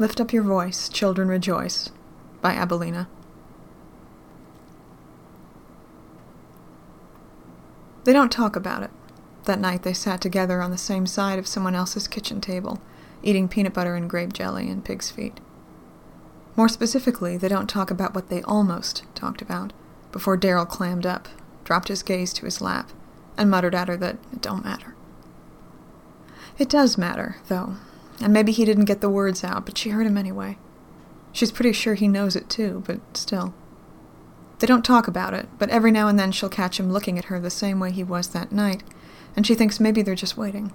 Lift Up Your Voice, Children Rejoice by Abelina. They don't talk about it. That night they sat together on the same side of someone else's kitchen table, eating peanut butter and grape jelly and pig's feet. More specifically, they don't talk about what they almost talked about before Daryl clammed up, dropped his gaze to his lap, and muttered at her that it don't matter. It does matter, though, and maybe he didn't get the words out, but she heard him anyway. She's pretty sure he knows it too, but still. They don't talk about it, but every now and then she'll catch him looking at her the same way he was that night, and she thinks maybe they're just waiting.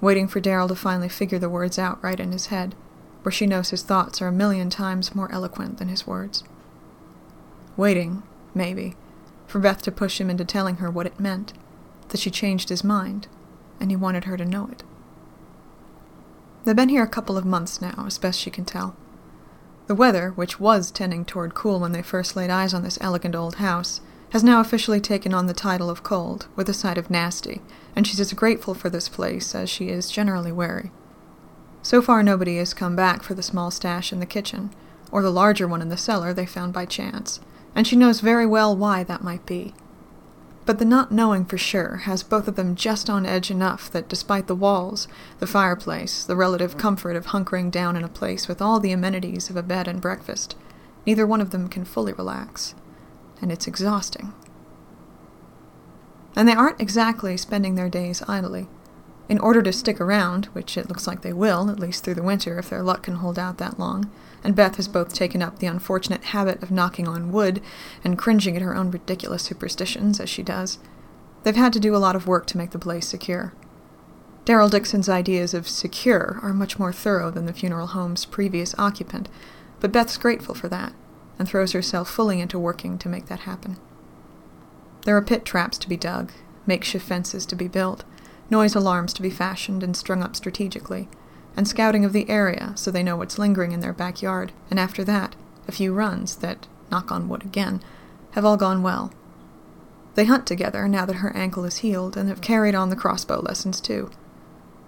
Waiting for Daryl to finally figure the words out right in his head, where she knows his thoughts are a million times more eloquent than his words. Waiting, maybe, for Beth to push him into telling her what it meant, that she changed his mind, and he wanted her to know it. They've been here a couple of months now, as best she can tell. The weather, which was tending toward cool when they first laid eyes on this elegant old house, has now officially taken on the title of cold, with a side of nasty, and she's as grateful for this place as she is generally wary. So far, nobody has come back for the small stash in the kitchen, or the larger one in the cellar they found by chance, and she knows very well why that might be. But the not knowing for sure has both of them just on edge enough that despite the walls, the fireplace, the relative comfort of hunkering down in a place with all the amenities of a bed and breakfast, neither one of them can fully relax. And it's exhausting. And they aren't exactly spending their days idly. In order to stick around, which it looks like they will, at least through the winter if their luck can hold out that long, and Beth has both taken up the unfortunate habit of knocking on wood and cringing at her own ridiculous superstitions as she does, they've had to do a lot of work to make the place secure. Daryl Dixon's ideas of secure are much more thorough than the funeral home's previous occupant, but Beth's grateful for that, and throws herself fully into working to make that happen. There are pit traps to be dug, makeshift fences to be built, noise alarms to be fashioned and strung up strategically, and scouting of the area so they know what's lingering in their backyard, and after that, a few runs that, knock on wood again, have all gone well. They hunt together now that her ankle is healed and have carried on the crossbow lessons too.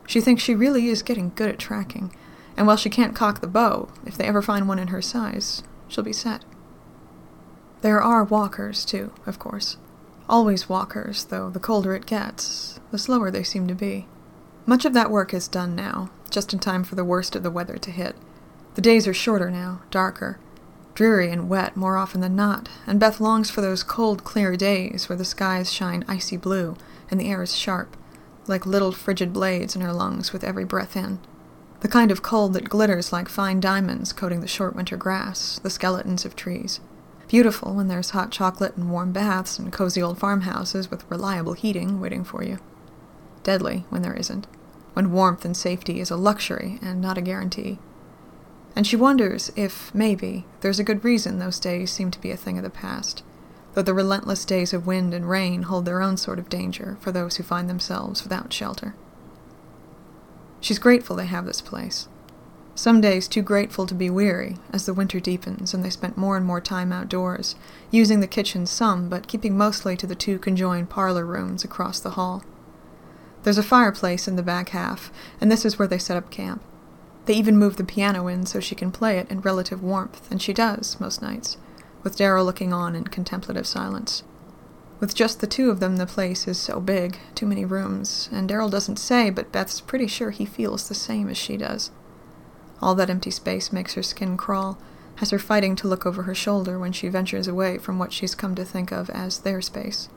She thinks she really is getting good at tracking, and while she can't cock the bow, if they ever find one in her size, she'll be set. There are walkers, too, of course. Always walkers, though the colder it gets, the slower they seem to be. Much of that work is done now, just in time for the worst of the weather to hit. The days are shorter now, darker, dreary and wet more often than not, and Beth longs for those cold, clear days where the skies shine icy blue and the air is sharp, like little frigid blades in her lungs with every breath in. The kind of cold that glitters like fine diamonds coating the short winter grass, the skeletons of trees. Beautiful when there's hot chocolate and warm baths and cozy old farmhouses with reliable heating waiting for you. Deadly when there isn't, when warmth and safety is a luxury and not a guarantee. And she wonders if, maybe, there's a good reason those days seem to be a thing of the past, though the relentless days of wind and rain hold their own sort of danger for those who find themselves without shelter. She's grateful they have this place some days too grateful to be weary, as the winter deepens and they spent more and more time outdoors, using the kitchen some, but keeping mostly to the two conjoined parlor rooms across the hall. There's a fireplace in the back half, and this is where they set up camp. They even moved the piano in so she can play it in relative warmth, and she does, most nights, with Daryl looking on in contemplative silence. With just the two of them, the place is so big, too many rooms, and Daryl doesn't say, but Beth's pretty sure he feels the same as she does. All that empty space makes her skin crawl, has her fighting to look over her shoulder when she ventures away from what she's come to think of as their space.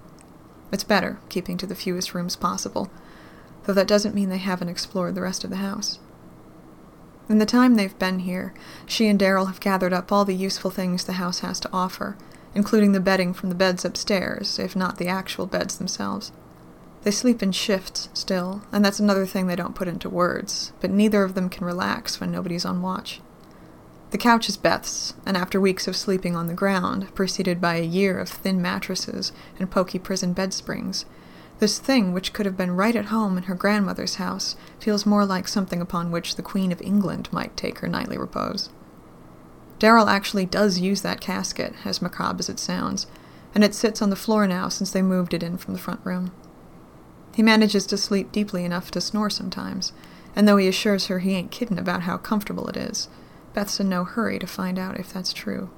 It's better, keeping to the fewest rooms possible, though that doesn't mean they haven't explored the rest of the house. In the time they've been here, she and Daryl have gathered up all the useful things the house has to offer, including the bedding from the beds upstairs, if not the actual beds themselves. They sleep in shifts still, and that's another thing they don't put into words, but neither of them can relax when nobody's on watch. The couch is Beth's, and after weeks of sleeping on the ground, preceded by a year of thin mattresses and poky prison bed springs, this thing, which could have been right at home in her grandmother's house, feels more like something upon which the Queen of England might take her nightly repose. Daryl actually does use that casket, as macabre as it sounds, and it sits on the floor now since they moved it in from the front room. He manages to sleep deeply enough to snore sometimes, and though he assures her he ain't kiddin' about how comfortable it is, Beth's in no hurry to find out if that's true.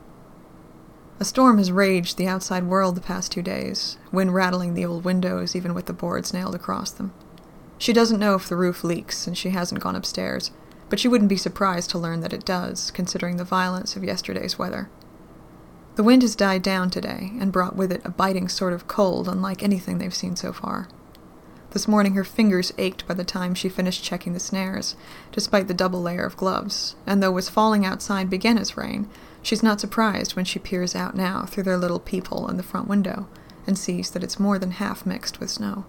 A storm has raged the outside world the past two days, wind rattling the old windows even with the boards nailed across them. She doesn't know if the roof leaks, and she hasn't gone upstairs, but she wouldn't be surprised to learn that it does, considering the violence of yesterday's weather. The wind has died down today, and brought with it a biting sort of cold unlike anything they've seen so far. This morning her fingers ached by the time she finished checking the snares, despite the double layer of gloves, and though it was falling outside began as rain, she's not surprised when she peers out now through their little peephole in the front window and sees that it's more than half mixed with snow.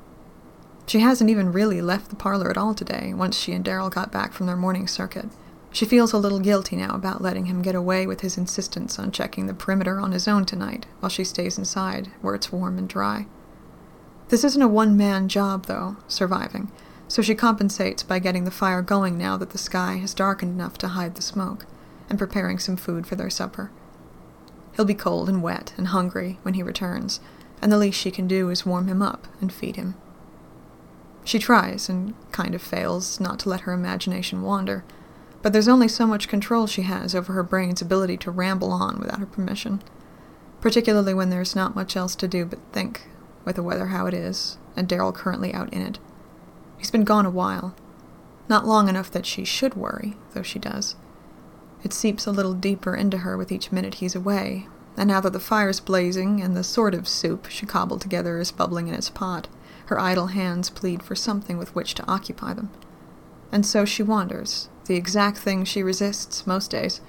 She hasn't even really left the parlor at all today, once she and Daryl got back from their morning circuit, she feels a little guilty now about letting him get away with his insistence on checking the perimeter on his own tonight while she stays inside, where it's warm and dry. This isn't a one man job, though, surviving, so she compensates by getting the fire going now that the sky has darkened enough to hide the smoke, and preparing some food for their supper. He'll be cold and wet and hungry when he returns, and the least she can do is warm him up and feed him. She tries, and kind of fails, not to let her imagination wander but there's only so much control she has over her brain's ability to ramble on without her permission, particularly when there's not much else to do but think, with the weather how it is, and Daryl currently out in it. He's been gone a while. Not long enough that she should worry, though she does. It seeps a little deeper into her with each minute he's away, and now that the fire's blazing and the sort of soup she cobbled together is bubbling in its pot, her idle hands plead for something with which to occupy them. And so she wanders, the exact thing she resists most days,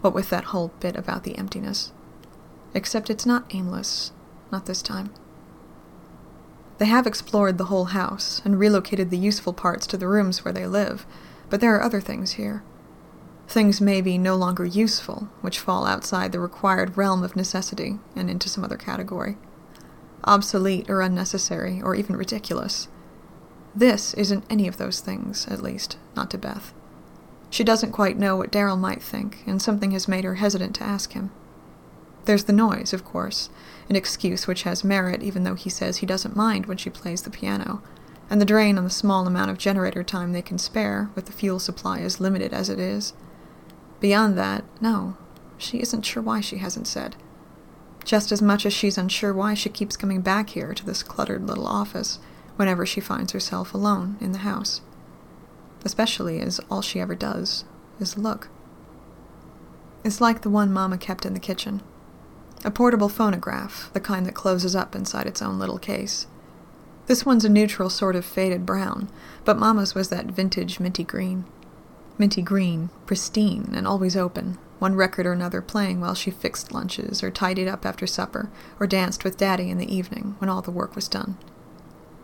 what with that whole bit about the emptiness. Except it's not aimless, not this time. They have explored the whole house and relocated the useful parts to the rooms where they live, but there are other things here. Things may be no longer useful, which fall outside the required realm of necessity and into some other category. Obsolete or unnecessary or even ridiculous. This isn't any of those things, at least, not to Beth. She doesn't quite know what Daryl might think, and something has made her hesitant to ask him. There's the noise, of course, an excuse which has merit even though he says he doesn't mind when she plays the piano, and the drain on the small amount of generator time they can spare, with the fuel supply as limited as it is. Beyond that, no, she isn't sure why she hasn't said. Just as much as she's unsure why she keeps coming back here to this cluttered little office whenever she finds herself alone in the house especially as all she ever does is look. It's like the one Mama kept in the kitchen. A portable phonograph, the kind that closes up inside its own little case. This one's a neutral sort of faded brown, but Mama's was that vintage minty green. Minty green, pristine, and always open, one record or another playing while she fixed lunches, or tidied up after supper, or danced with Daddy in the evening when all the work was done.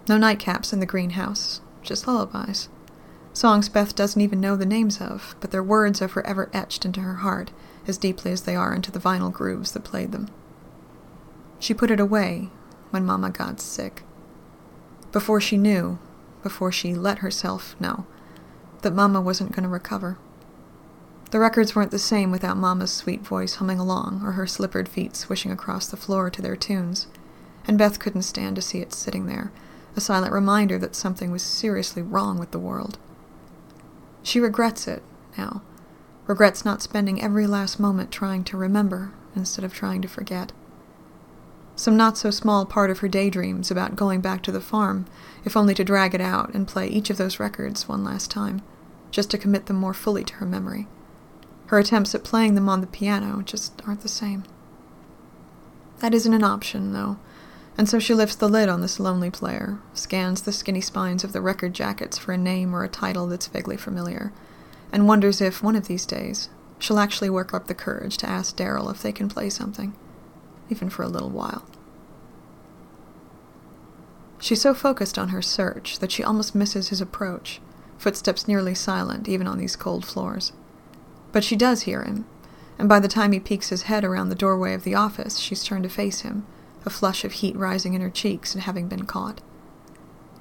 No nightcaps in the greenhouse, just lullabies. Songs Beth doesn't even know the names of, but their words are forever etched into her heart, as deeply as they are into the vinyl grooves that played them. She put it away when Mama got sick. Before she knew, before she let herself know, that Mama wasn't going to recover. The records weren't the same without Mama's sweet voice humming along or her slippered feet swishing across the floor to their tunes, and Beth couldn't stand to see it sitting there, a silent reminder that something was seriously wrong with the world. She regrets it, now. Regrets not spending every last moment trying to remember instead of trying to forget. Some not so small part of her daydreams about going back to the farm, if only to drag it out and play each of those records one last time, just to commit them more fully to her memory. Her attempts at playing them on the piano just aren't the same. That isn't an option, though, and so she lifts the lid on this lonely player, scans the skinny spines of the record jackets for a name or a title that's vaguely familiar, and wonders if, one of these days, she'll actually work up the courage to ask Daryl if they can play something, even for a little while. She's so focused on her search that she almost misses his approach, footsteps nearly silent even on these cold floors. But she does hear him, and by the time he peeks his head around the doorway of the office, she's turned to face him a flush of heat rising in her cheeks at having been caught.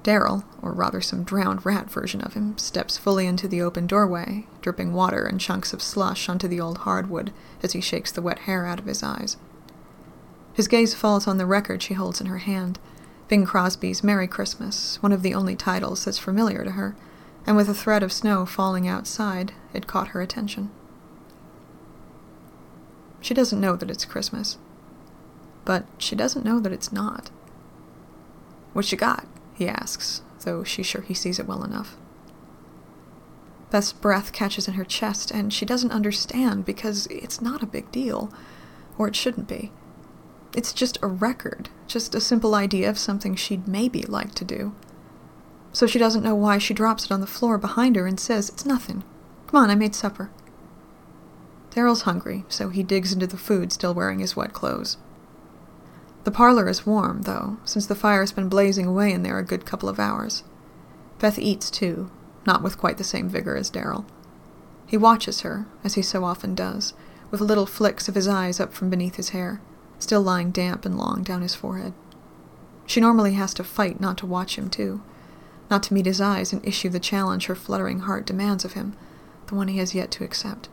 Daryl, or rather some drowned rat version of him, steps fully into the open doorway, dripping water and chunks of slush onto the old hardwood as he shakes the wet hair out of his eyes. His gaze falls on the record she holds in her hand, Bing Crosby's Merry Christmas, one of the only titles that's familiar to her, and with a thread of snow falling outside, it caught her attention. She doesn't know that it's Christmas, but she doesn't know that it's not. What you got? he asks, though she's sure he sees it well enough. Beth's breath catches in her chest, and she doesn't understand because it's not a big deal, or it shouldn't be. It's just a record, just a simple idea of something she'd maybe like to do so she doesn't know why she drops it on the floor behind her and says, It's nothing. Come on, I made supper. Daryl's hungry, so he digs into the food, still wearing his wet clothes. The parlor is warm, though, since the fire's been blazing away in there a good couple of hours. Beth eats, too, not with quite the same vigor as Daryl. He watches her, as he so often does, with little flicks of his eyes up from beneath his hair, still lying damp and long down his forehead. She normally has to fight not to watch him, too, not to meet his eyes and issue the challenge her fluttering heart demands of him, the one he has yet to accept.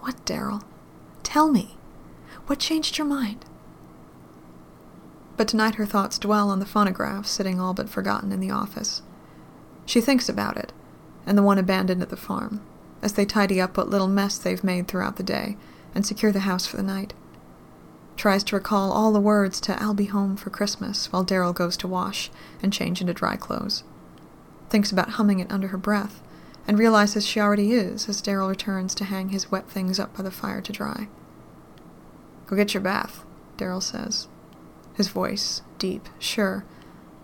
What, Daryl? Tell me. What changed your mind? But tonight her thoughts dwell on the phonograph sitting all but forgotten in the office. She thinks about it, and the one abandoned at the farm, as they tidy up what little mess they've made throughout the day and secure the house for the night. Tries to recall all the words to I'll be home for Christmas while Daryl goes to wash and change into dry clothes. Thinks about humming it under her breath, and realizes she already is as Daryl returns to hang his wet things up by the fire to dry. Go get your bath, Daryl says. His voice, deep, sure,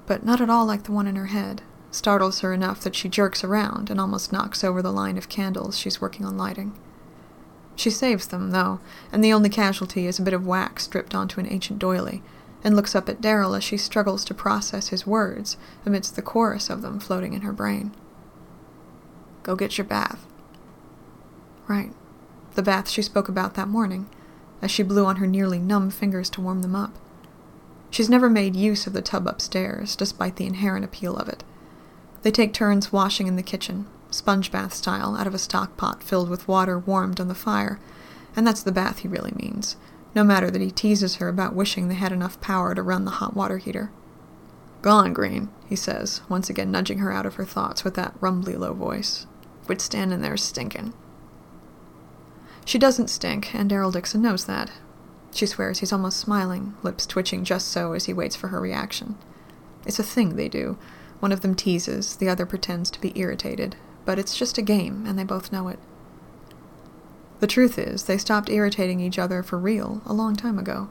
but not at all like the one in her head, startles her enough that she jerks around and almost knocks over the line of candles she's working on lighting. She saves them, though, and the only casualty is a bit of wax dripped onto an ancient doily, and looks up at Daryl as she struggles to process his words amidst the chorus of them floating in her brain. Go get your bath. Right. The bath she spoke about that morning, as she blew on her nearly numb fingers to warm them up. She's never made use of the tub upstairs, despite the inherent appeal of it. They take turns washing in the kitchen, sponge bath style, out of a stock pot filled with water warmed on the fire, and that's the bath he really means, no matter that he teases her about wishing they had enough power to run the hot water heater. Gone, Greene, he says, once again nudging her out of her thoughts with that rumbly low voice. Quit standing there stinking. She doesn't stink, and Daryl Dixon knows that. She swears he's almost smiling, lips twitching just so as he waits for her reaction. It's a thing they do. One of them teases, the other pretends to be irritated, but it's just a game, and they both know it. The truth is, they stopped irritating each other for real a long time ago.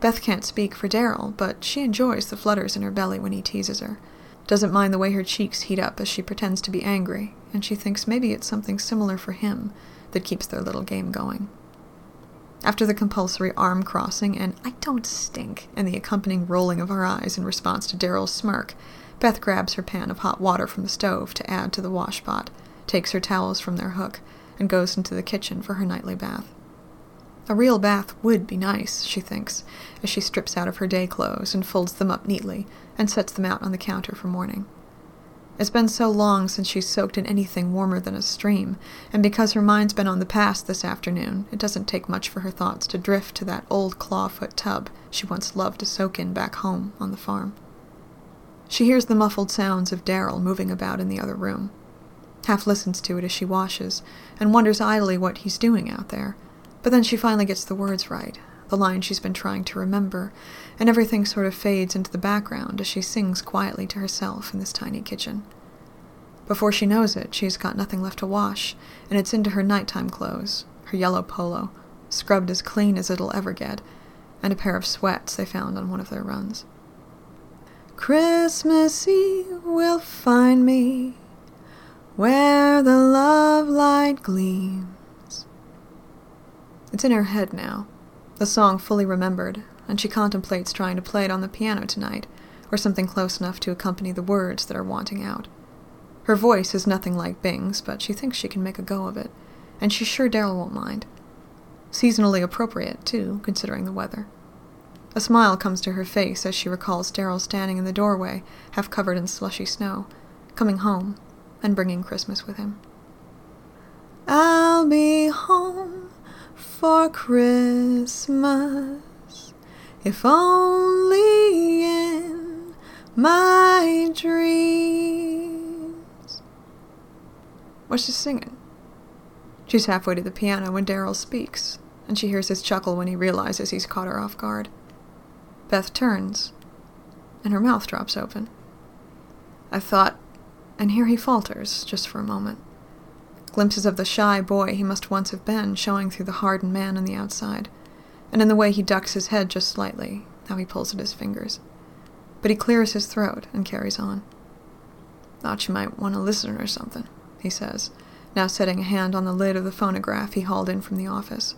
Beth can't speak for Daryl, but she enjoys the flutters in her belly when he teases her, doesn't mind the way her cheeks heat up as she pretends to be angry, and she thinks maybe it's something similar for him that keeps their little game going. After the compulsory arm crossing and I don't stink and the accompanying rolling of her eyes in response to Daryl's smirk, Beth grabs her pan of hot water from the stove to add to the washpot, takes her towels from their hook, and goes into the kitchen for her nightly bath. A real bath would be nice, she thinks, as she strips out of her day clothes and folds them up neatly and sets them out on the counter for morning. It's been so long since she's soaked in anything warmer than a stream, and because her mind's been on the past this afternoon, it doesn't take much for her thoughts to drift to that old clawfoot tub she once loved to soak in back home on the farm. She hears the muffled sounds of Daryl moving about in the other room, half listens to it as she washes, and wonders idly what he's doing out there. But then she finally gets the words right, the line she's been trying to remember, and everything sort of fades into the background as she sings quietly to herself in this tiny kitchen. Before she knows it, she's got nothing left to wash, and it's into her nighttime clothes, her yellow polo, scrubbed as clean as it'll ever get, and a pair of sweats they found on one of their runs. Christmas Eve will find me where the love light gleams. It's in her head now, the song fully remembered, and she contemplates trying to play it on the piano tonight, or something close enough to accompany the words that are wanting out. Her voice is nothing like Bing's, but she thinks she can make a go of it, and she's sure Daryl won't mind. Seasonally appropriate, too, considering the weather. A smile comes to her face as she recalls Daryl standing in the doorway, half covered in slushy snow, coming home and bringing Christmas with him. I'll be home for Christmas, if only in my dreams. What's she singing? She's halfway to the piano when Daryl speaks, and she hears his chuckle when he realizes he's caught her off guard. Beth turns, and her mouth drops open. I thought, and here he falters, just for a moment. Glimpses of the shy boy he must once have been showing through the hardened man on the outside, and in the way he ducks his head just slightly, how he pulls at his fingers. But he clears his throat and carries on. Thought you might want to listen or something, he says, now setting a hand on the lid of the phonograph he hauled in from the office.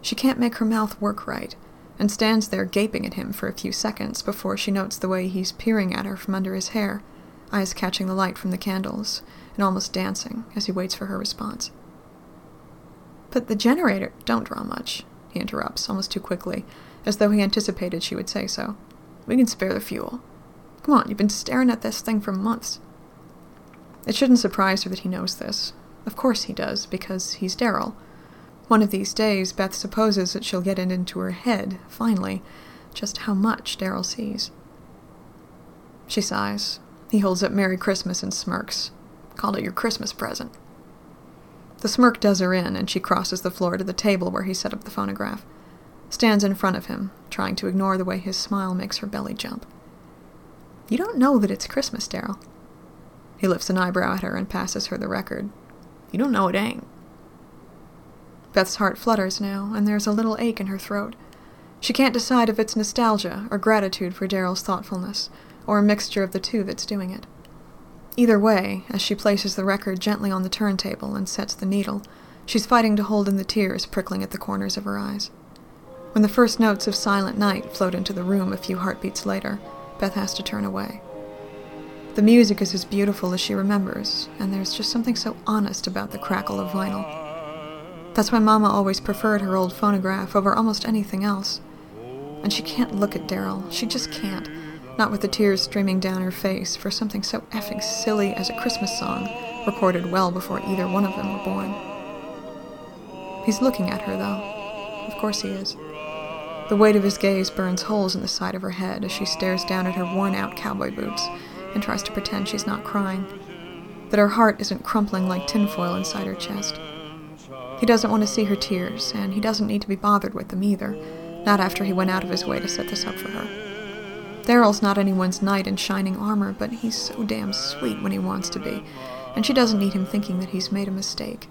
She can't make her mouth work right, and stands there gaping at him for a few seconds before she notes the way he's peering at her from under his hair, eyes catching the light from the candles, and almost dancing as he waits for her response. But the generator don't draw much, he interrupts, almost too quickly, as though he anticipated she would say so. We can spare the fuel. Come on, you've been staring at this thing for months. It shouldn't surprise her that he knows this. Of course he does, because he's Daryl. One of these days, Beth supposes that she'll get it into her head, finally, just how much Daryl sees. She sighs. He holds up Merry Christmas and smirks. Called it your Christmas present. The smirk does her in, and she crosses the floor to the table where he set up the phonograph. Stands in front of him, trying to ignore the way his smile makes her belly jump. You don't know that it's Christmas, Daryl. He lifts an eyebrow at her and passes her the record. You don't know it ain't. Beth's heart flutters now, and there's a little ache in her throat. She can't decide if it's nostalgia or gratitude for Daryl's thoughtfulness, or a mixture of the two that's doing it. Either way, as she places the record gently on the turntable and sets the needle, she's fighting to hold in the tears prickling at the corners of her eyes. When the first notes of Silent Night float into the room a few heartbeats later, Beth has to turn away. The music is as beautiful as she remembers, and there's just something so honest about the crackle of vinyl. That's why Mama always preferred her old phonograph over almost anything else. And she can't look at Daryl. She just can't. Not with the tears streaming down her face for something so effing silly as a Christmas song, recorded well before either one of them were born. He's looking at her, though. Of course he is. The weight of his gaze burns holes in the side of her head as she stares down at her worn out cowboy boots and tries to pretend she's not crying, that her heart isn't crumpling like tinfoil inside her chest. He doesn't want to see her tears, and he doesn't need to be bothered with them either, not after he went out of his way to set this up for her. Daryl's not anyone's knight in shining armor, but he's so damn sweet when he wants to be, and she doesn't need him thinking that he's made a mistake,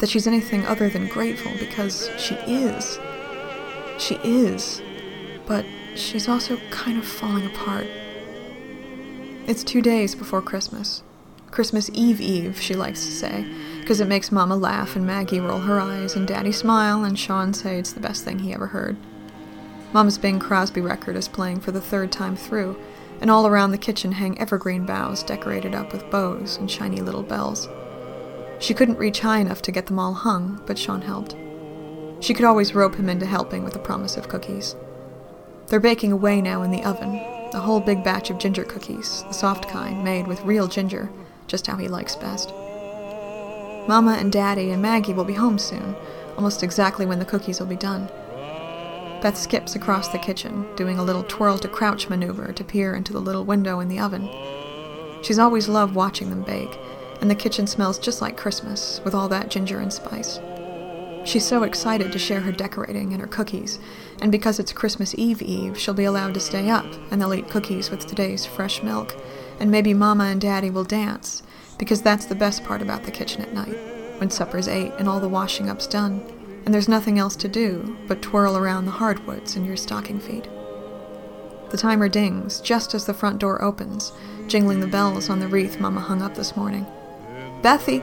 that she's anything other than grateful, because she is. She is, but she's also kind of falling apart. It's two days before Christmas. Christmas Eve Eve, she likes to say, because it makes Mama laugh and Maggie roll her eyes and Daddy smile and Shawn say it's the best thing he ever heard. Mama's Bing Crosby record is playing for the third time through, and all around the kitchen hang evergreen boughs decorated up with bows and shiny little bells. She couldn't reach high enough to get them all hung, but Shawn helped. She could always rope him into helping with the promise of cookies. They're baking away now in the oven, a whole big batch of ginger cookies, the soft kind, made with real ginger, just how he likes best. Mama and Daddy and Maggie will be home soon, almost exactly when the cookies will be done. Beth skips across the kitchen, doing a little twirl to crouch maneuver to peer into the little window in the oven. She's always loved watching them bake, and the kitchen smells just like Christmas, with all that ginger and spice. She's so excited to share her decorating and her cookies, and because it's Christmas Eve Eve, she'll be allowed to stay up, and they'll eat cookies with today's fresh milk, and maybe Mama and Daddy will dance, because that's the best part about the kitchen at night, when supper's ate and all the washing up's done, and there's nothing else to do but twirl around the hardwoods in your stocking feet. The timer dings just as the front door opens, jingling the bells on the wreath Mama hung up this morning. Bethy!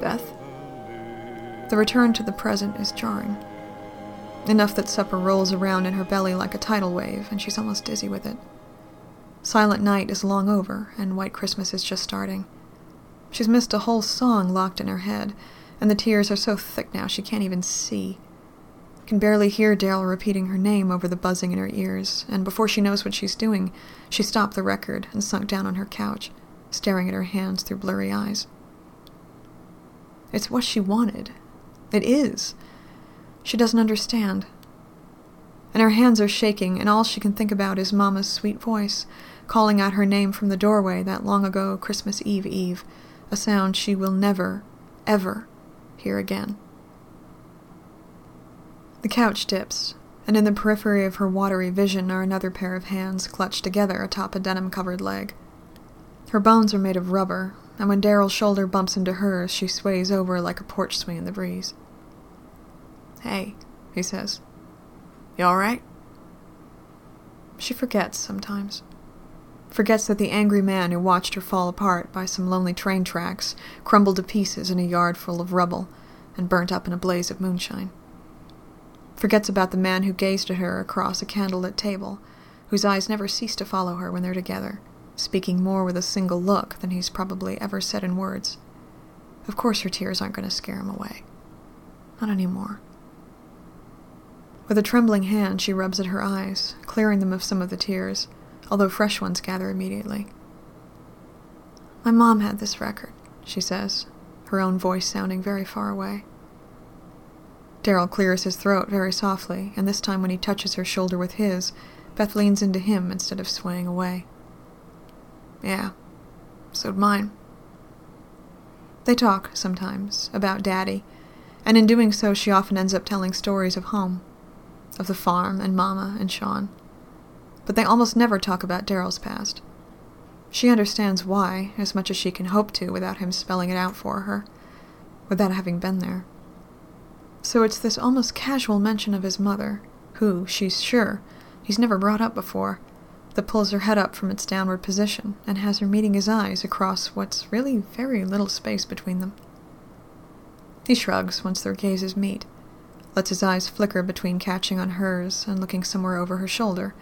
Beth? The return to the present is jarring. Enough that supper rolls around in her belly like a tidal wave, and she's almost dizzy with it. Silent night is long over, and White Christmas is just starting. She's missed a whole song locked in her head, and the tears are so thick now she can't even see. Can barely hear Daryl repeating her name over the buzzing in her ears, and before she knows what she's doing, she stopped the record and sunk down on her couch, staring at her hands through blurry eyes. It's what she wanted, it is. She doesn't understand. And her hands are shaking, and all she can think about is Mama's sweet voice, calling out her name from the doorway that long ago Christmas Eve Eve, a sound she will never, ever hear again. The couch dips, and in the periphery of her watery vision are another pair of hands clutched together atop a denim covered leg. Her bones are made of rubber, and when Daryl's shoulder bumps into hers, she sways over like a porch swing in the breeze. Hey, he says. You alright? She forgets sometimes. Forgets that the angry man who watched her fall apart by some lonely train tracks crumbled to pieces in a yard full of rubble and burnt up in a blaze of moonshine. Forgets about the man who gazed at her across a candlelit table, whose eyes never cease to follow her when they're together, speaking more with a single look than he's probably ever said in words. Of course her tears aren't going to scare him away. Not anymore. With a trembling hand, she rubs at her eyes, clearing them of some of the tears, although fresh ones gather immediately. My mom had this record, she says, her own voice sounding very far away. Daryl clears his throat very softly, and this time when he touches her shoulder with his, Beth leans into him instead of swaying away. Yeah, so'd mine. They talk, sometimes, about Daddy, and in doing so she often ends up telling stories of home, of the farm and Mama and Shawn. But they almost never talk about Daryl's past. She understands why, as much as she can hope to without him spelling it out for her, without having been there. So it's this almost casual mention of his mother, who, she's sure, he's never brought up before, that pulls her head up from its downward position and has her meeting his eyes across what's really very little space between them. He shrugs once their gazes meet, lets his eyes flicker between catching on hers and looking somewhere over her shoulder,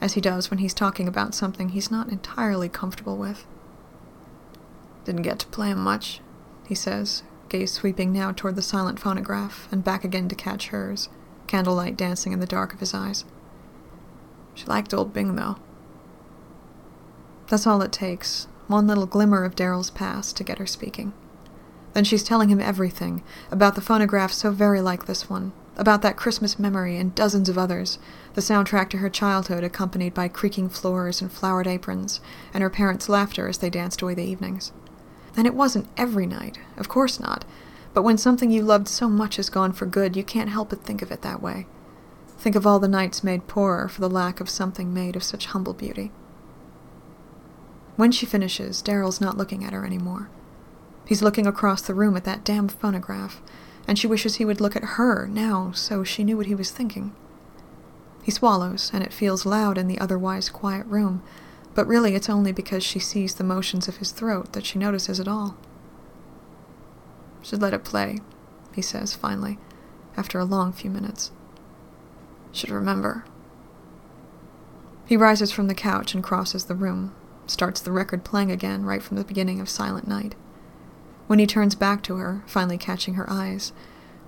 as he does when he's talking about something he's not entirely comfortable with. Didn't get to play him much, he says, gaze sweeping now toward the silent phonograph and back again to catch hers, candlelight dancing in the dark of his eyes. She liked old Bing, though. That's all it takes, one little glimmer of Daryl's past to get her speaking. Then she's telling him everything about the phonograph so very like this one, about that Christmas memory and dozens of others, the soundtrack to her childhood accompanied by creaking floors and flowered aprons, and her parents' laughter as they danced away the evenings. And it wasn't every night, of course not, but when something you loved so much is gone for good, you can't help but think of it that way. Think of all the nights made poorer for the lack of something made of such humble beauty. When she finishes, Daryl's not looking at her anymore. He's looking across the room at that damn phonograph, and she wishes he would look at her now so she knew what he was thinking. He swallows, and it feels loud in the otherwise quiet room, but really it's only because she sees the motions of his throat that she notices it all. Should let it play, he says finally, after a long few minutes. Should remember. He rises from the couch and crosses the room, starts the record playing again right from the beginning of Silent Night. When he turns back to her, finally catching her eyes,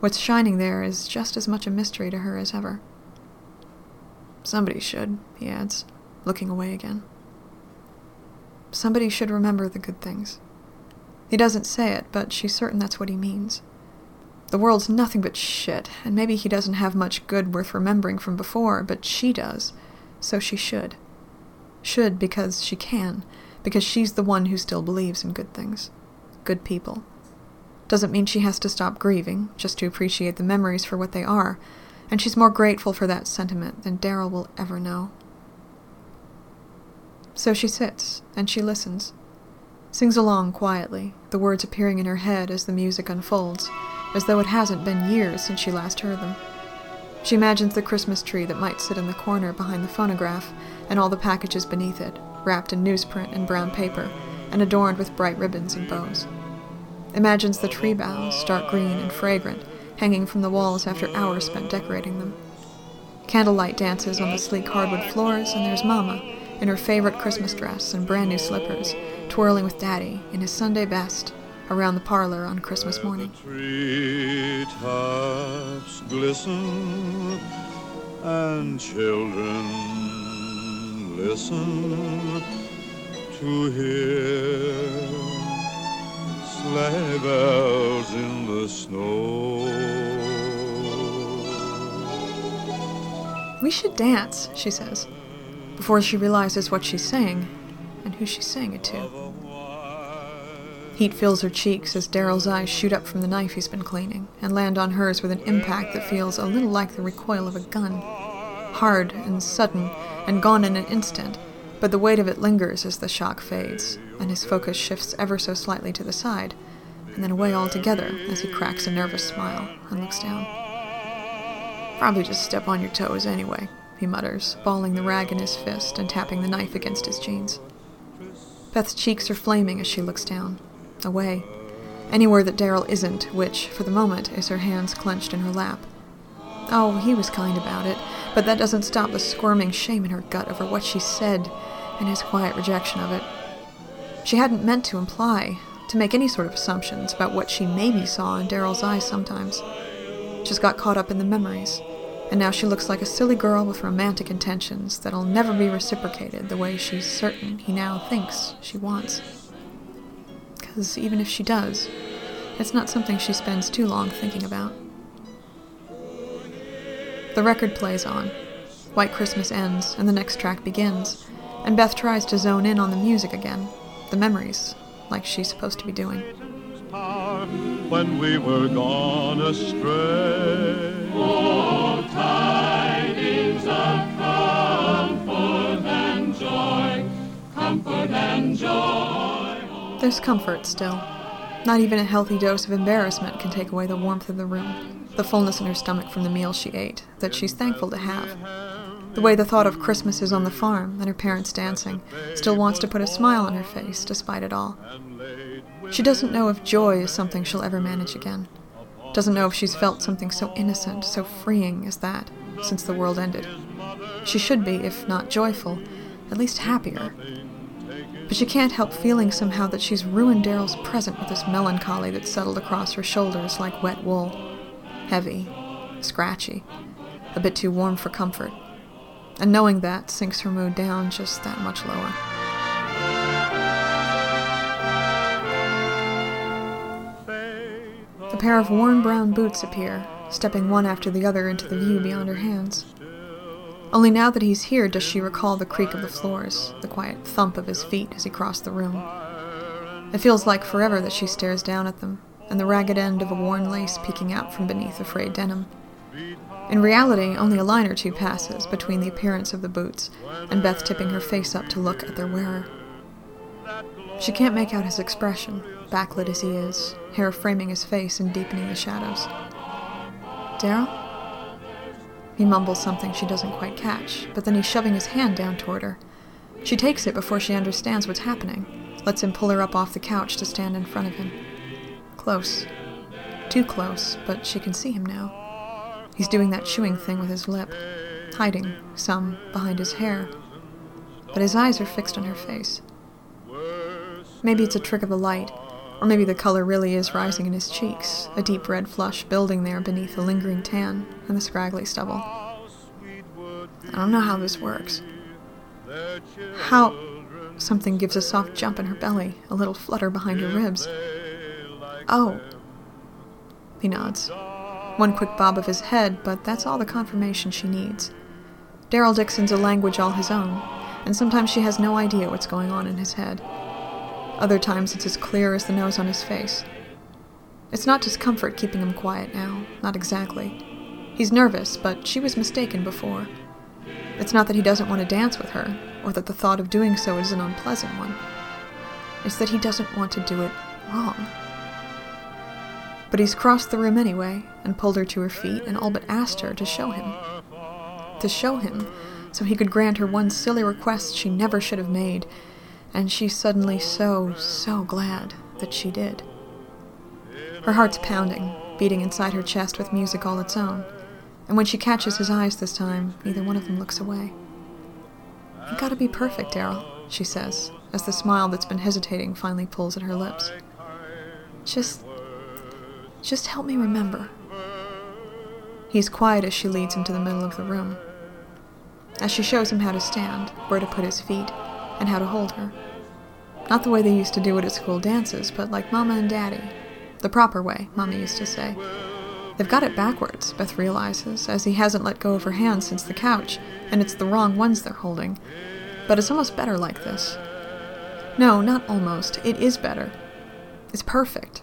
what's shining there is just as much a mystery to her as ever. Somebody should, he adds, looking away again. Somebody should remember the good things. He doesn't say it, but she's certain that's what he means. The world's nothing but shit, and maybe he doesn't have much good worth remembering from before, but she does, so she should. Should because she can, because she's the one who still believes in good things good people. Doesn't mean she has to stop grieving, just to appreciate the memories for what they are, and she's more grateful for that sentiment than Daryl will ever know. So she sits, and she listens. Sings along quietly, the words appearing in her head as the music unfolds, as though it hasn't been years since she last heard them. She imagines the Christmas tree that might sit in the corner behind the phonograph, and all the packages beneath it, wrapped in newsprint and brown paper, and adorned with bright ribbons and bows. Imagines the tree boughs, dark green and fragrant, hanging from the walls after hours spent decorating them. Candlelight dances on the sleek hardwood floors, and there's Mama, in her favorite Christmas dress and brand new slippers, twirling with Daddy, in his Sunday best, around the parlor on Christmas morning. Tree tops glisten and children listen to hear sleigh bells in the snow. We should dance, she says, before she realizes what she's saying and who she's saying it to. Heat fills her cheeks as Daryl's eyes shoot up from the knife he's been cleaning and land on hers with an impact that feels a little like the recoil of a gun. Hard and sudden and gone in an instant, but the weight of it lingers as the shock fades, and his focus shifts ever so slightly to the side, and then away altogether as he cracks a nervous smile and looks down. Probably just step on your toes anyway, he mutters, balling the rag in his fist and tapping the knife against his jeans. Beth's cheeks are flaming as she looks down, away, anywhere that Daryl isn't, which, for the moment, is her hands clenched in her lap. Oh, he was kind about it, but that doesn't stop the squirming shame in her gut over what she said and his quiet rejection of it. She hadn't meant to imply, to make any sort of assumptions about what she maybe saw in Daryl's eyes sometimes. Just got caught up in the memories, and now she looks like a silly girl with romantic intentions that'll never be reciprocated the way she's certain he now thinks she wants because even if she does, it's not something she spends too long thinking about. The record plays on. White Christmas ends, and the next track begins, and Beth tries to zone in on the music again, the memories, like she's supposed to be doing. When we were gone astray. Oh, tidings of comfort and joy, comfort and joy. There's comfort still. Not even a healthy dose of embarrassment can take away the warmth of the room, the fullness in her stomach from the meal she ate, that she's thankful to have. The way the thought of Christmas is on the farm and her parents dancing still wants to put a smile on her face despite it all. She doesn't know if joy is something she'll ever manage again. Doesn't know if she's felt something so innocent, so freeing as that since the world ended. She should be, if not joyful, at least happier, but she can't help feeling somehow that she's ruined Daryl's present with this melancholy that settled across her shoulders like wet wool. Heavy, scratchy, a bit too warm for comfort. And knowing that sinks her mood down just that much lower. A pair of worn brown boots appear, stepping one after the other into the view beyond her hands. Only now that he's here does she recall the creak of the floors, the quiet thump of his feet as he crossed the room. It feels like forever that she stares down at them, and the ragged end of a worn lace peeking out from beneath the frayed denim. In reality, only a line or two passes between the appearance of the boots and Beth tipping her face up to look at their wearer. She can't make out his expression, backlit as he is, hair framing his face and deepening the shadows. Daryl? He mumbles something she doesn't quite catch, but then he's shoving his hand down toward her. She takes it before she understands what's happening, lets him pull her up off the couch to stand in front of him. Close. Too close, but she can see him now. He's doing that chewing thing with his lip, hiding, some, behind his hair. But his eyes are fixed on her face. Maybe it's a trick of the light, or maybe the color really is rising in his cheeks, a deep red flush building there beneath the lingering tan and the scraggly stubble. I don't know how this works. How. Something gives a soft jump in her belly, a little flutter behind her ribs. Oh. He nods. One quick bob of his head, but that's all the confirmation she needs. Daryl Dixon's a language all his own, and sometimes she has no idea what's going on in his head. Other times it's as clear as the nose on his face. It's not discomfort keeping him quiet now, not exactly. He's nervous, but she was mistaken before. It's not that he doesn't want to dance with her, or that the thought of doing so is an unpleasant one. It's that he doesn't want to do it wrong. But he's crossed the room anyway, and pulled her to her feet, and all but asked her to show him. To show him, so he could grant her one silly request she never should have made, and she's suddenly so, so glad that she did. Her heart's pounding, beating inside her chest with music all its own, and when she catches his eyes this time, neither one of them looks away. You gotta be perfect, Daryl, she says, as the smile that's been hesitating finally pulls at her lips. Just. just help me remember. He's quiet as she leads him to the middle of the room. As she shows him how to stand, where to put his feet, and how to hold her. Not the way they used to do it at school dances, but like Mama and Daddy. The proper way, Mama used to say. They've got it backwards, Beth realizes, as he hasn't let go of her hand since the couch, and it's the wrong ones they're holding. But it's almost better like this. No, not almost. It is better. It's perfect.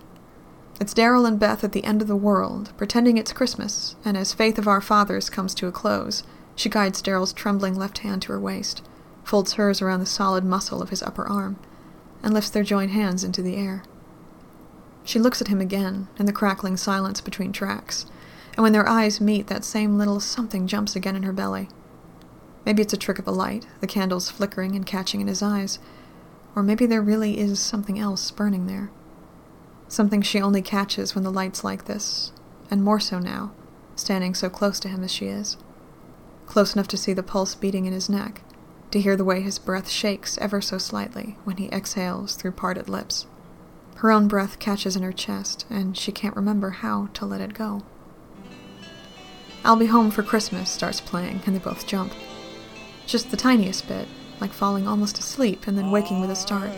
It's Daryl and Beth at the end of the world, pretending it's Christmas, and as Faith of Our Fathers comes to a close, she guides Daryl's trembling left hand to her waist, folds hers around the solid muscle of his upper arm, and lifts their joined hands into the air. She looks at him again, in the crackling silence between tracks, and when their eyes meet, that same little something jumps again in her belly. Maybe it's a trick of the light, the candles flickering and catching in his eyes, or maybe there really is something else burning there. Something she only catches when the light's like this, and more so now, standing so close to him as she is. Close enough to see the pulse beating in his neck, to hear the way his breath shakes ever so slightly when he exhales through parted lips. Her own breath catches in her chest, and she can't remember how to let it go. I'll Be Home for Christmas starts playing, and they both jump. Just the tiniest bit, like falling almost asleep and then waking with a start.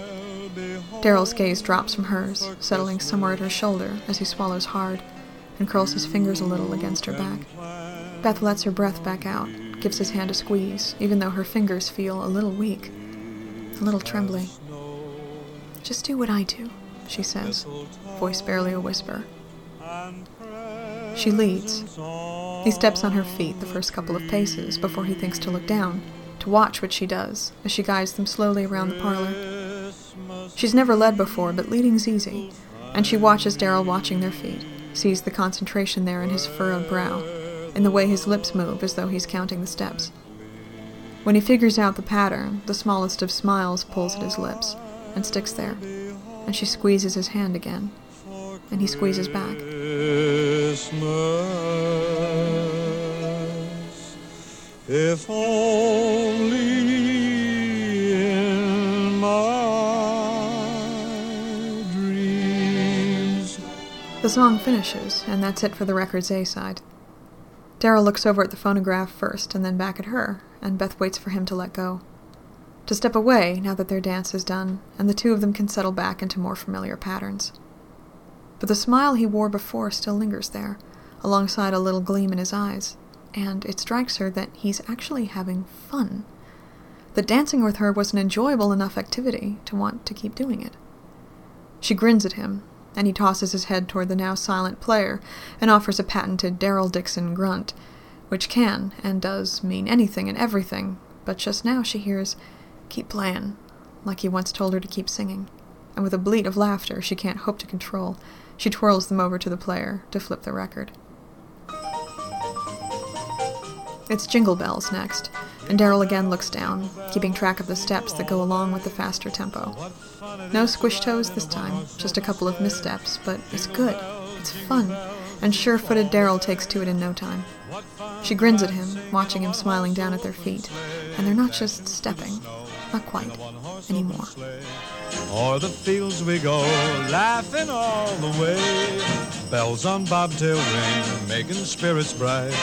Daryl's gaze drops from hers, settling somewhere at her shoulder as he swallows hard and curls his fingers a little against her back. Beth lets her breath back out, gives his hand a squeeze, even though her fingers feel a little weak, a little trembly. Just do what I do, she says, voice barely a whisper. She leads. He steps on her feet the first couple of paces before he thinks to look down, to watch what she does as she guides them slowly around the parlor. She's never led before, but leading's easy, and she watches Daryl watching their feet, sees the concentration there in his furrowed brow, in the way his lips move as though he's counting the steps. When he figures out the pattern, the smallest of smiles pulls at his lips and sticks there, and she squeezes his hand again, and he squeezes back. if only The song finishes, and that's it for the record's A side. Daryl looks over at the phonograph first and then back at her, and Beth waits for him to let go. To step away now that their dance is done, and the two of them can settle back into more familiar patterns. But the smile he wore before still lingers there, alongside a little gleam in his eyes, and it strikes her that he's actually having fun. That dancing with her was an enjoyable enough activity to want to keep doing it. She grins at him, and he tosses his head toward the now silent player and offers a patented Daryl Dixon grunt, which can and does mean anything and everything, but just now she hears, Keep playin', like he once told her to keep singing, and with a bleat of laughter she can't hope to control, she twirls them over to the player to flip the record. It's Jingle Bells next, and Daryl again looks down, keeping track of the steps that go along with the faster tempo. No squish toes this time, just a couple of missteps, but it's good, it's fun, and sure footed Daryl takes to it in no time. She grins at him, watching him smiling down at their feet, and they're not just stepping, not quite, anymore. O'er the fields we go, laughing all the way. Bells on bobtail ring, making spirits bright.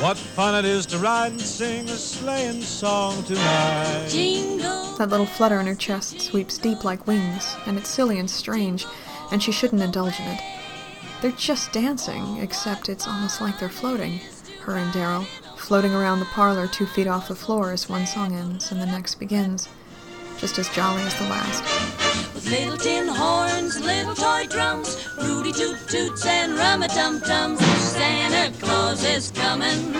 What fun it is to ride and sing a sleighing song tonight. Jingle. That little flutter in her chest sweeps deep like wings, and it's silly and strange, and she shouldn't indulge in it. They're just dancing, except it's almost like they're floating, her and Daryl, floating around the parlor two feet off the floor as one song ends and the next begins just as jolly as the last. With little tin horns, little toy drums, Rudy toot toots and tum tums, Santa Claus is coming.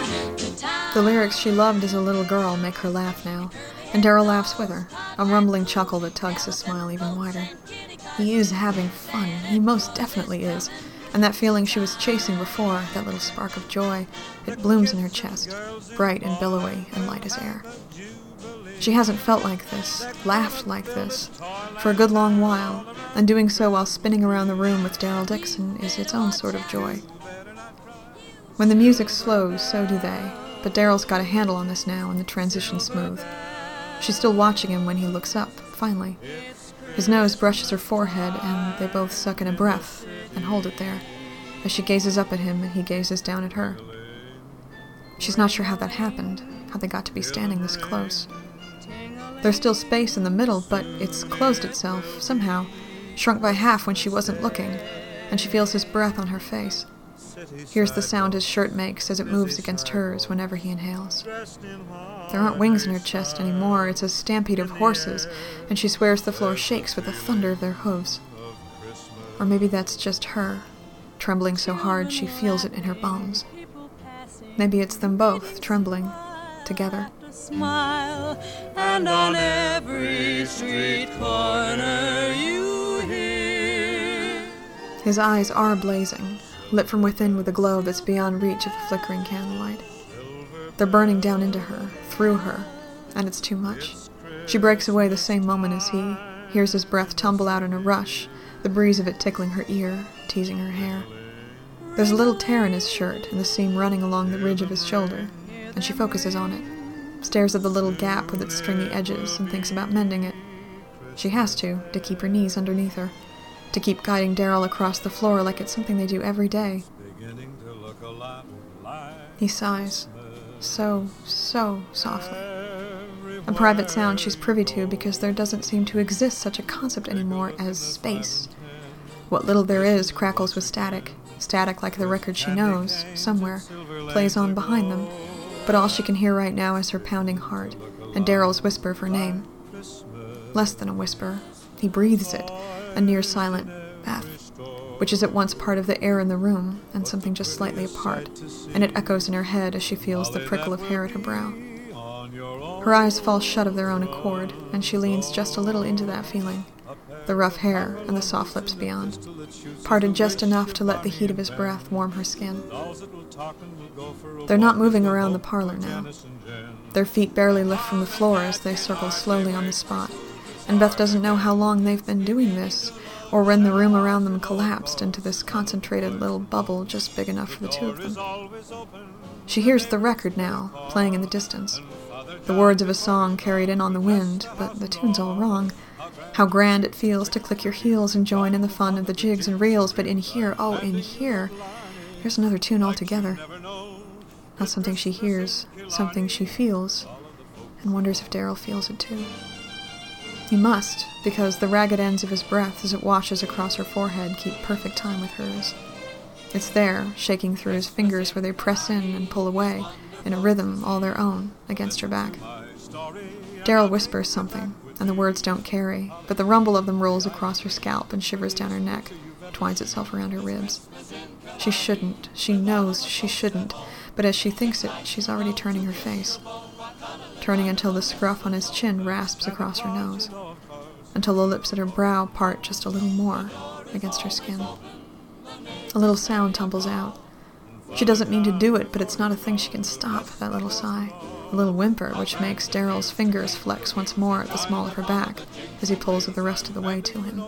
The lyrics she loved as a little girl make her laugh now, and Daryl laughs with her, a rumbling chuckle that tugs his smile even wider. He is having fun, he most definitely is, and that feeling she was chasing before, that little spark of joy, it blooms in her chest, bright and billowy and light as air. She hasn't felt like this, laughed like this, for a good long while, and doing so while spinning around the room with Daryl Dixon is its own sort of joy. When the music slows, so do they, but Daryl's got a handle on this now and the transition smooth. She's still watching him when he looks up, finally. His nose brushes her forehead, and they both suck in a breath and hold it there, as she gazes up at him and he gazes down at her. She's not sure how that happened, how they got to be standing this close. There's still space in the middle, but it's closed itself, somehow, shrunk by half when she wasn't looking, and she feels his breath on her face. Hears the sound his shirt makes as it moves against hers whenever he inhales. There aren't wings in her chest anymore, it's a stampede of horses, and she swears the floor shakes with the thunder of their hooves. Or maybe that's just her, trembling so hard she feels it in her bones. Maybe it's them both trembling together. Smile, and on every street corner you hear. His eyes are blazing, lit from within with a glow that's beyond reach of the flickering candlelight. They're burning down into her, through her, and it's too much. She breaks away the same moment as he, hears his breath tumble out in a rush, the breeze of it tickling her ear, teasing her hair. There's a little tear in his shirt and the seam running along the ridge of his shoulder, and she focuses on it, stares at the little gap with its stringy edges, and thinks about mending it. She has to, to keep her knees underneath her, to keep guiding Daryl across the floor like it's something they do every day. He sighs, so, so softly. A private sound she's privy to because there doesn't seem to exist such a concept anymore as space. What little there is crackles with static, static like the record she knows, somewhere, plays on behind them, but all she can hear right now is her pounding heart and Daryl's whisper of her name. Less than a whisper. He breathes it, a near silent Beth, which is at once part of the air in the room and something just slightly apart, and it echoes in her head as she feels the prickle of hair at her brow. Her eyes fall shut of their own accord, and she leans just a little into that feeling the rough hair and the soft lips beyond, parted just enough to let the heat of his breath warm her skin. They're not moving around the parlor now. Their feet barely lift from the floor as they circle slowly on the spot, and Beth doesn't know how long they've been doing this, or when the room around them collapsed into this concentrated little bubble just big enough for the two of them. She hears the record now, playing in the distance. The words of a song carried in on the wind, but the tune's all wrong. How grand it feels to click your heels and join in the fun of the jigs and reels, but in here, oh, in here, there's another tune altogether. Not something she hears, something she feels, and wonders if Daryl feels it too. He must, because the ragged ends of his breath as it washes across her forehead keep perfect time with hers. It's there, shaking through his fingers where they press in and pull away, in a rhythm all their own, against her back. Daryl whispers something, and the words don't carry, but the rumble of them rolls across her scalp and shivers down her neck, twines itself around her ribs. She shouldn't, she knows she shouldn't, but as she thinks it, she's already turning her face. Turning until the scruff on his chin rasps across her nose, until the lips at her brow part just a little more against her skin. A little sound tumbles out. She doesn't mean to do it, but it's not a thing she can stop, that little sigh a little whimper which makes Daryl's fingers flex once more at the small of her back as he pulls her the rest of the way to him.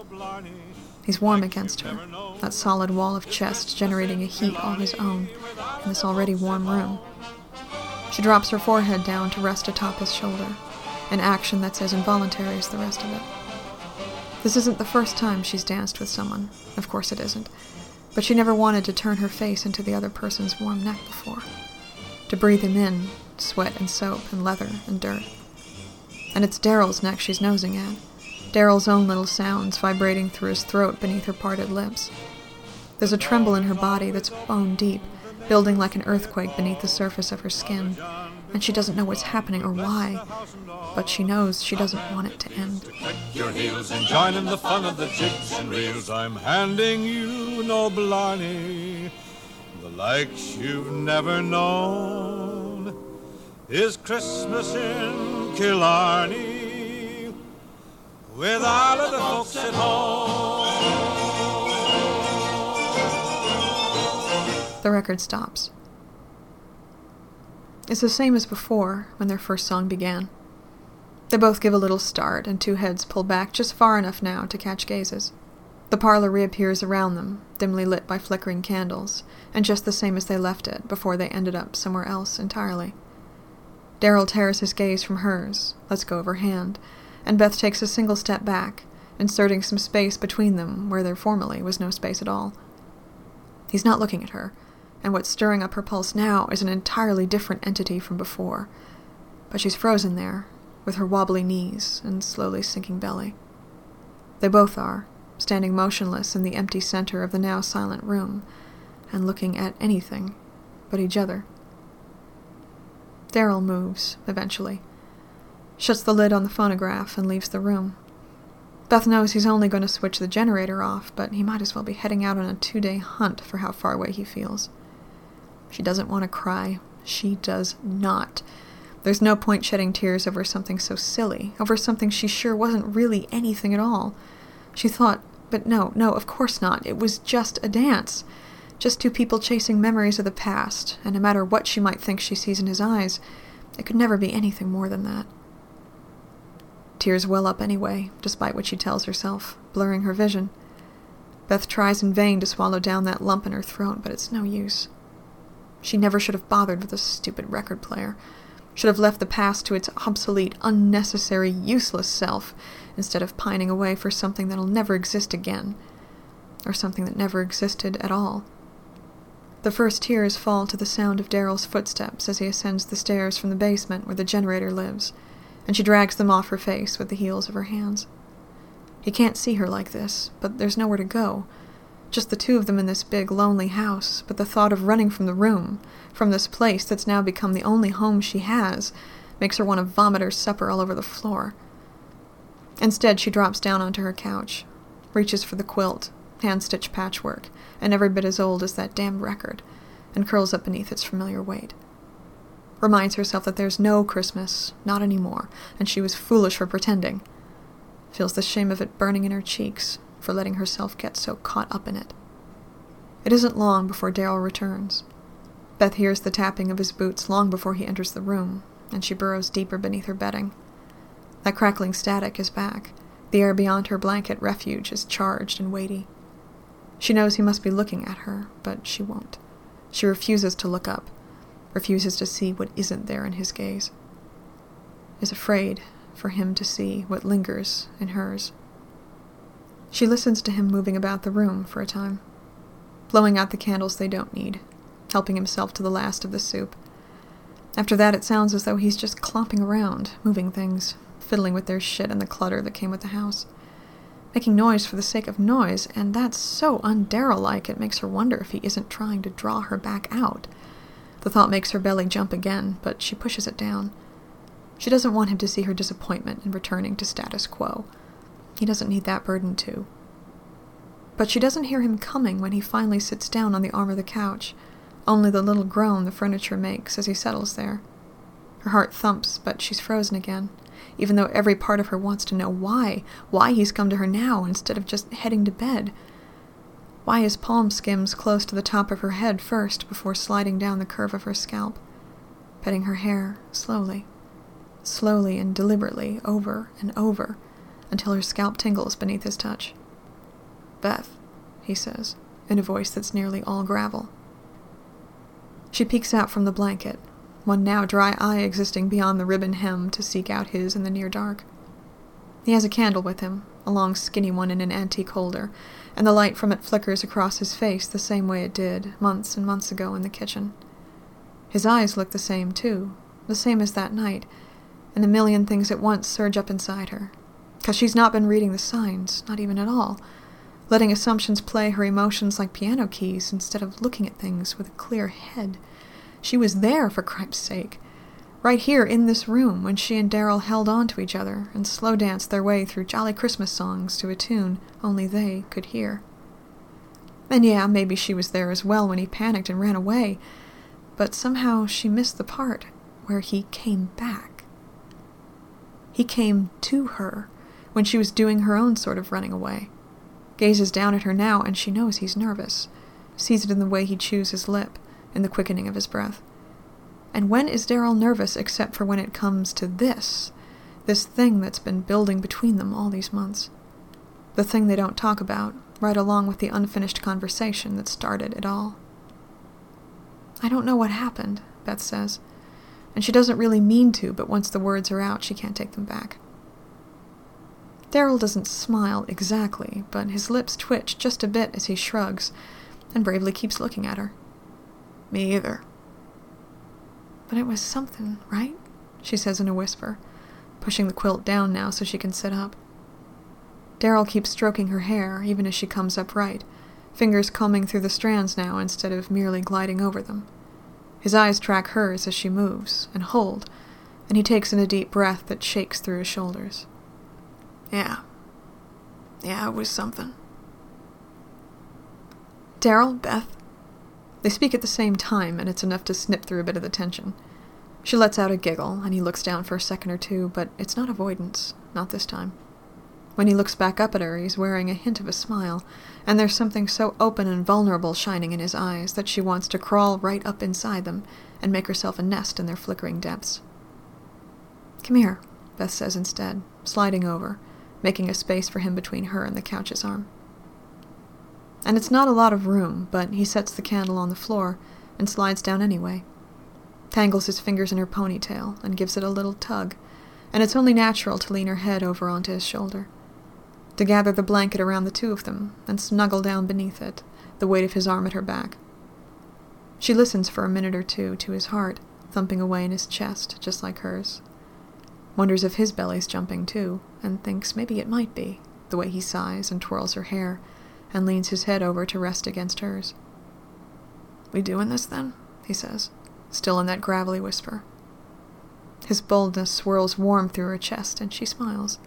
He's warm against her, that solid wall of chest generating a heat all his own in this already warm room. She drops her forehead down to rest atop his shoulder, an action that's as involuntary as the rest of it. This isn't the first time she's danced with someone, of course it isn't, but she never wanted to turn her face into the other person's warm neck before. To breathe him in, sweat and soap and leather and dirt. And it's Daryl's neck she's nosing at. Daryl's own little sounds vibrating through his throat beneath her parted lips. There's a tremble in her body that's bone deep, building like an earthquake beneath the surface of her skin, and she doesn't know what's happening or why, but she knows she doesn't want it to end. Your heels and join in the fun of the jigs and reels. I'm handing you no blarney, the likes you've never known is Christmas in Killarney with all of the folks at home. The record stops. It's the same as before when their first song began. They both give a little start, and two heads pull back just far enough now to catch gazes. The parlor reappears around them, dimly lit by flickering candles, and just the same as they left it before they ended up somewhere else entirely. Daryl tears his gaze from hers, lets go of her hand, and Beth takes a single step back, inserting some space between them where there formerly was no space at all. He's not looking at her, and what's stirring up her pulse now is an entirely different entity from before. But she's frozen there, with her wobbly knees and slowly sinking belly. They both are, standing motionless in the empty center of the now silent room, and looking at anything but each other. Daryl moves, eventually. Shuts the lid on the phonograph and leaves the room. Beth knows he's only going to switch the generator off, but he might as well be heading out on a two day hunt for how far away he feels. She doesn't want to cry. She does not. There's no point shedding tears over something so silly, over something she sure wasn't really anything at all. She thought, but no, no, of course not. It was just a dance. Just two people chasing memories of the past, and no matter what she might think she sees in his eyes, it could never be anything more than that. Tears well up anyway, despite what she tells herself, blurring her vision. Beth tries in vain to swallow down that lump in her throat, but it's no use. She never should have bothered with a stupid record player. Should have left the past to its obsolete, unnecessary, useless self, instead of pining away for something that'll never exist again. Or something that never existed at all. The first tears fall to the sound of Daryl's footsteps as he ascends the stairs from the basement where the generator lives and she drags them off her face with the heels of her hands. He can't see her like this, but there's nowhere to go. Just the two of them in this big, lonely house, but the thought of running from the room, from this place that's now become the only home she has, makes her want to vomit her supper all over the floor. Instead, she drops down onto her couch, reaches for the quilt, hand stitched patchwork, and every bit as old as that damned record, and curls up beneath its familiar weight reminds herself that there's no Christmas, not anymore, and she was foolish for pretending. Feels the shame of it burning in her cheeks for letting herself get so caught up in it. It isn't long before Daryl returns. Beth hears the tapping of his boots long before he enters the room, and she burrows deeper beneath her bedding. That crackling static is back. The air beyond her blanket refuge is charged and weighty. She knows he must be looking at her, but she won't. She refuses to look up, refuses to see what isn't there in his gaze, is afraid for him to see what lingers in hers. She listens to him moving about the room for a time, blowing out the candles they don't need, helping himself to the last of the soup. After that, it sounds as though he's just clomping around, moving things, fiddling with their shit and the clutter that came with the house. Making noise for the sake of noise, and that's so un-Daryl like it makes her wonder if he isn't trying to draw her back out. The thought makes her belly jump again, but she pushes it down. She doesn't want him to see her disappointment in returning to status quo. He doesn't need that burden, too. But she doesn't hear him coming when he finally sits down on the arm of the couch, only the little groan the furniture makes as he settles there. Her heart thumps, but she's frozen again, even though every part of her wants to know why, why he's come to her now instead of just heading to bed. Why his palm skims close to the top of her head first before sliding down the curve of her scalp, petting her hair slowly, slowly and deliberately over and over until her scalp tingles beneath his touch. Beth, he says, in a voice that's nearly all gravel. She peeks out from the blanket, one now dry eye existing beyond the ribbon hem to seek out his in the near dark. He has a candle with him, a long skinny one in an antique holder, and the light from it flickers across his face the same way it did months and months ago in the kitchen. His eyes look the same, too, the same as that night, and a million things at once surge up inside her. Because she's not been reading the signs, not even at all, letting assumptions play her emotions like piano keys instead of looking at things with a clear head. She was there, for Cripe's sake right here in this room when she and Daryl held on to each other and slow danced their way through jolly Christmas songs to a tune only they could hear. And yeah, maybe she was there as well when he panicked and ran away, but somehow she missed the part where he came back. He came to her when she was doing her own sort of running away. Gazes down at her now, and she knows he's nervous. Sees it in the way he chews his lip, in the quickening of his breath. And when is Daryl nervous except for when it comes to this? This thing that's been building between them all these months. The thing they don't talk about, right along with the unfinished conversation that started it all. I don't know what happened, Beth says, and she doesn't really mean to, but once the words are out, she can't take them back. Daryl doesn't smile exactly, but his lips twitch just a bit as he shrugs and bravely keeps looking at her. Me either, but it was something, right? She says in a whisper, pushing the quilt down now so she can sit up. Daryl keeps stroking her hair, even as she comes upright, fingers combing through the strands now instead of merely gliding over them. His eyes track hers as she moves, and hold, and he takes in a deep breath that shakes through his shoulders. Yeah. Yeah, it was something. Daryl, Beth. They speak at the same time, and it's enough to snip through a bit of the tension. She lets out a giggle, and he looks down for a second or two, but it's not avoidance, not this time. When he looks back up at her, he's wearing a hint of a smile, and there's something so open and vulnerable shining in his eyes that she wants to crawl right up inside them and make herself a nest in their flickering depths. Come here, Beth says instead, sliding over, making a space for him between her and the couch's arm. And it's not a lot of room, but he sets the candle on the floor and slides down anyway, tangles his fingers in her ponytail and gives it a little tug, and it's only natural to lean her head over onto his shoulder to gather the blanket around the two of them and snuggle down beneath it, the weight of his arm at her back. She listens for a minute or two to his heart thumping away in his chest, just like hers. Wonders if his belly's jumping too, and thinks maybe it might be, the way he sighs and twirls her hair and leans his head over to rest against hers. We doing this then? he says, still in that gravelly whisper. His boldness swirls warm through her chest, and she smiles.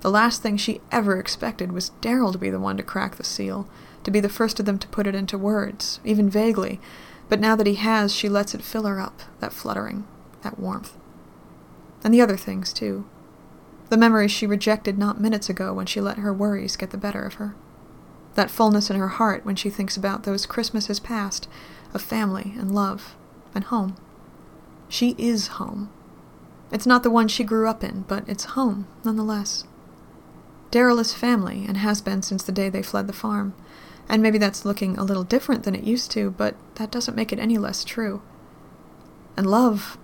The last thing she ever expected was Daryl to be the one to crack the seal, to be the first of them to put it into words, even vaguely, but now that he has, she lets it fill her up, that fluttering, that warmth. And the other things, too. The memories she rejected not minutes ago when she let her worries get the better of her. That fullness in her heart when she thinks about those Christmases past, of family and love and home. She is home. It's not the one she grew up in, but it's home, nonetheless. Daryl is family and has been since the day they fled the farm. And maybe that's looking a little different than it used to, but that doesn't make it any less true. And love,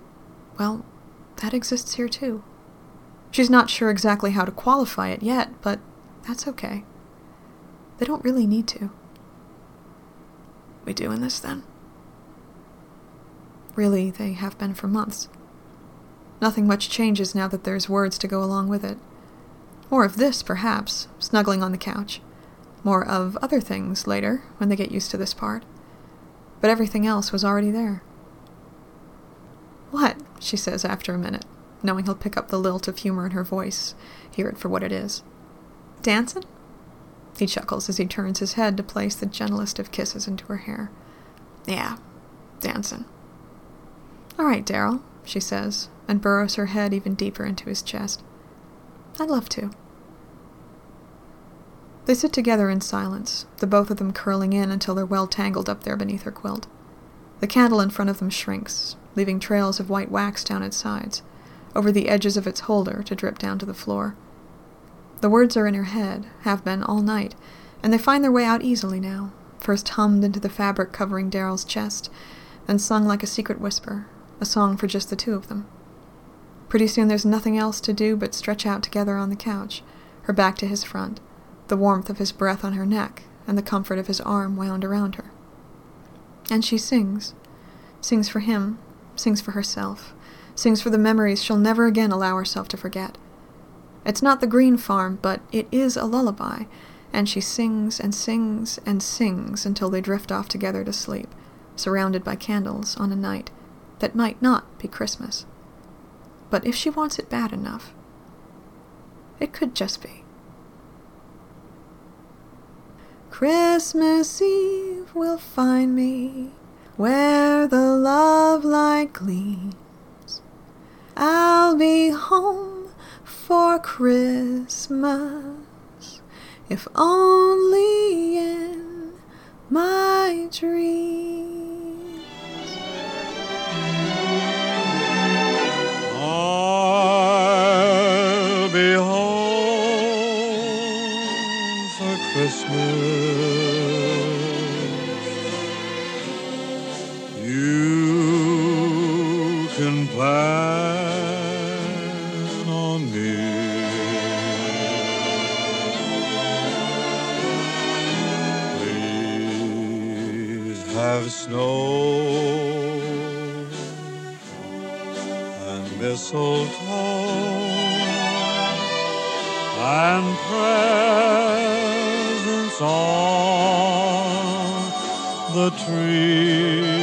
well, that exists here too. She's not sure exactly how to qualify it yet, but that's okay. They don't really need to. We doing this then? Really, they have been for months. Nothing much changes now that there's words to go along with it. More of this, perhaps, snuggling on the couch. More of other things later, when they get used to this part. But everything else was already there. What? she says after a minute, knowing he'll pick up the lilt of humor in her voice, hear it for what it is. Dancin'? He chuckles as he turns his head to place the gentlest of kisses into her hair. Yeah, dancin'. All right, Daryl, she says, and burrows her head even deeper into his chest. I'd love to. They sit together in silence, the both of them curling in until they're well tangled up there beneath her quilt. The candle in front of them shrinks, leaving trails of white wax down its sides, over the edges of its holder to drip down to the floor. The words are in her head, have been all night, and they find their way out easily now, first hummed into the fabric covering Daryl's chest, then sung like a secret whisper, a song for just the two of them. Pretty soon there's nothing else to do but stretch out together on the couch, her back to his front, the warmth of his breath on her neck, and the comfort of his arm wound around her. And she sings. Sings for him, sings for herself, sings for the memories she'll never again allow herself to forget. It's not the Greene farm, but it is a lullaby, and she sings and sings and sings until they drift off together to sleep, surrounded by candles on a night that might not be Christmas but if she wants it bad enough, it could just be. Christmas Eve will find me where the love light gleams. I'll be home for Christmas, if only in my dreams. have mistletoe and presents on the tree.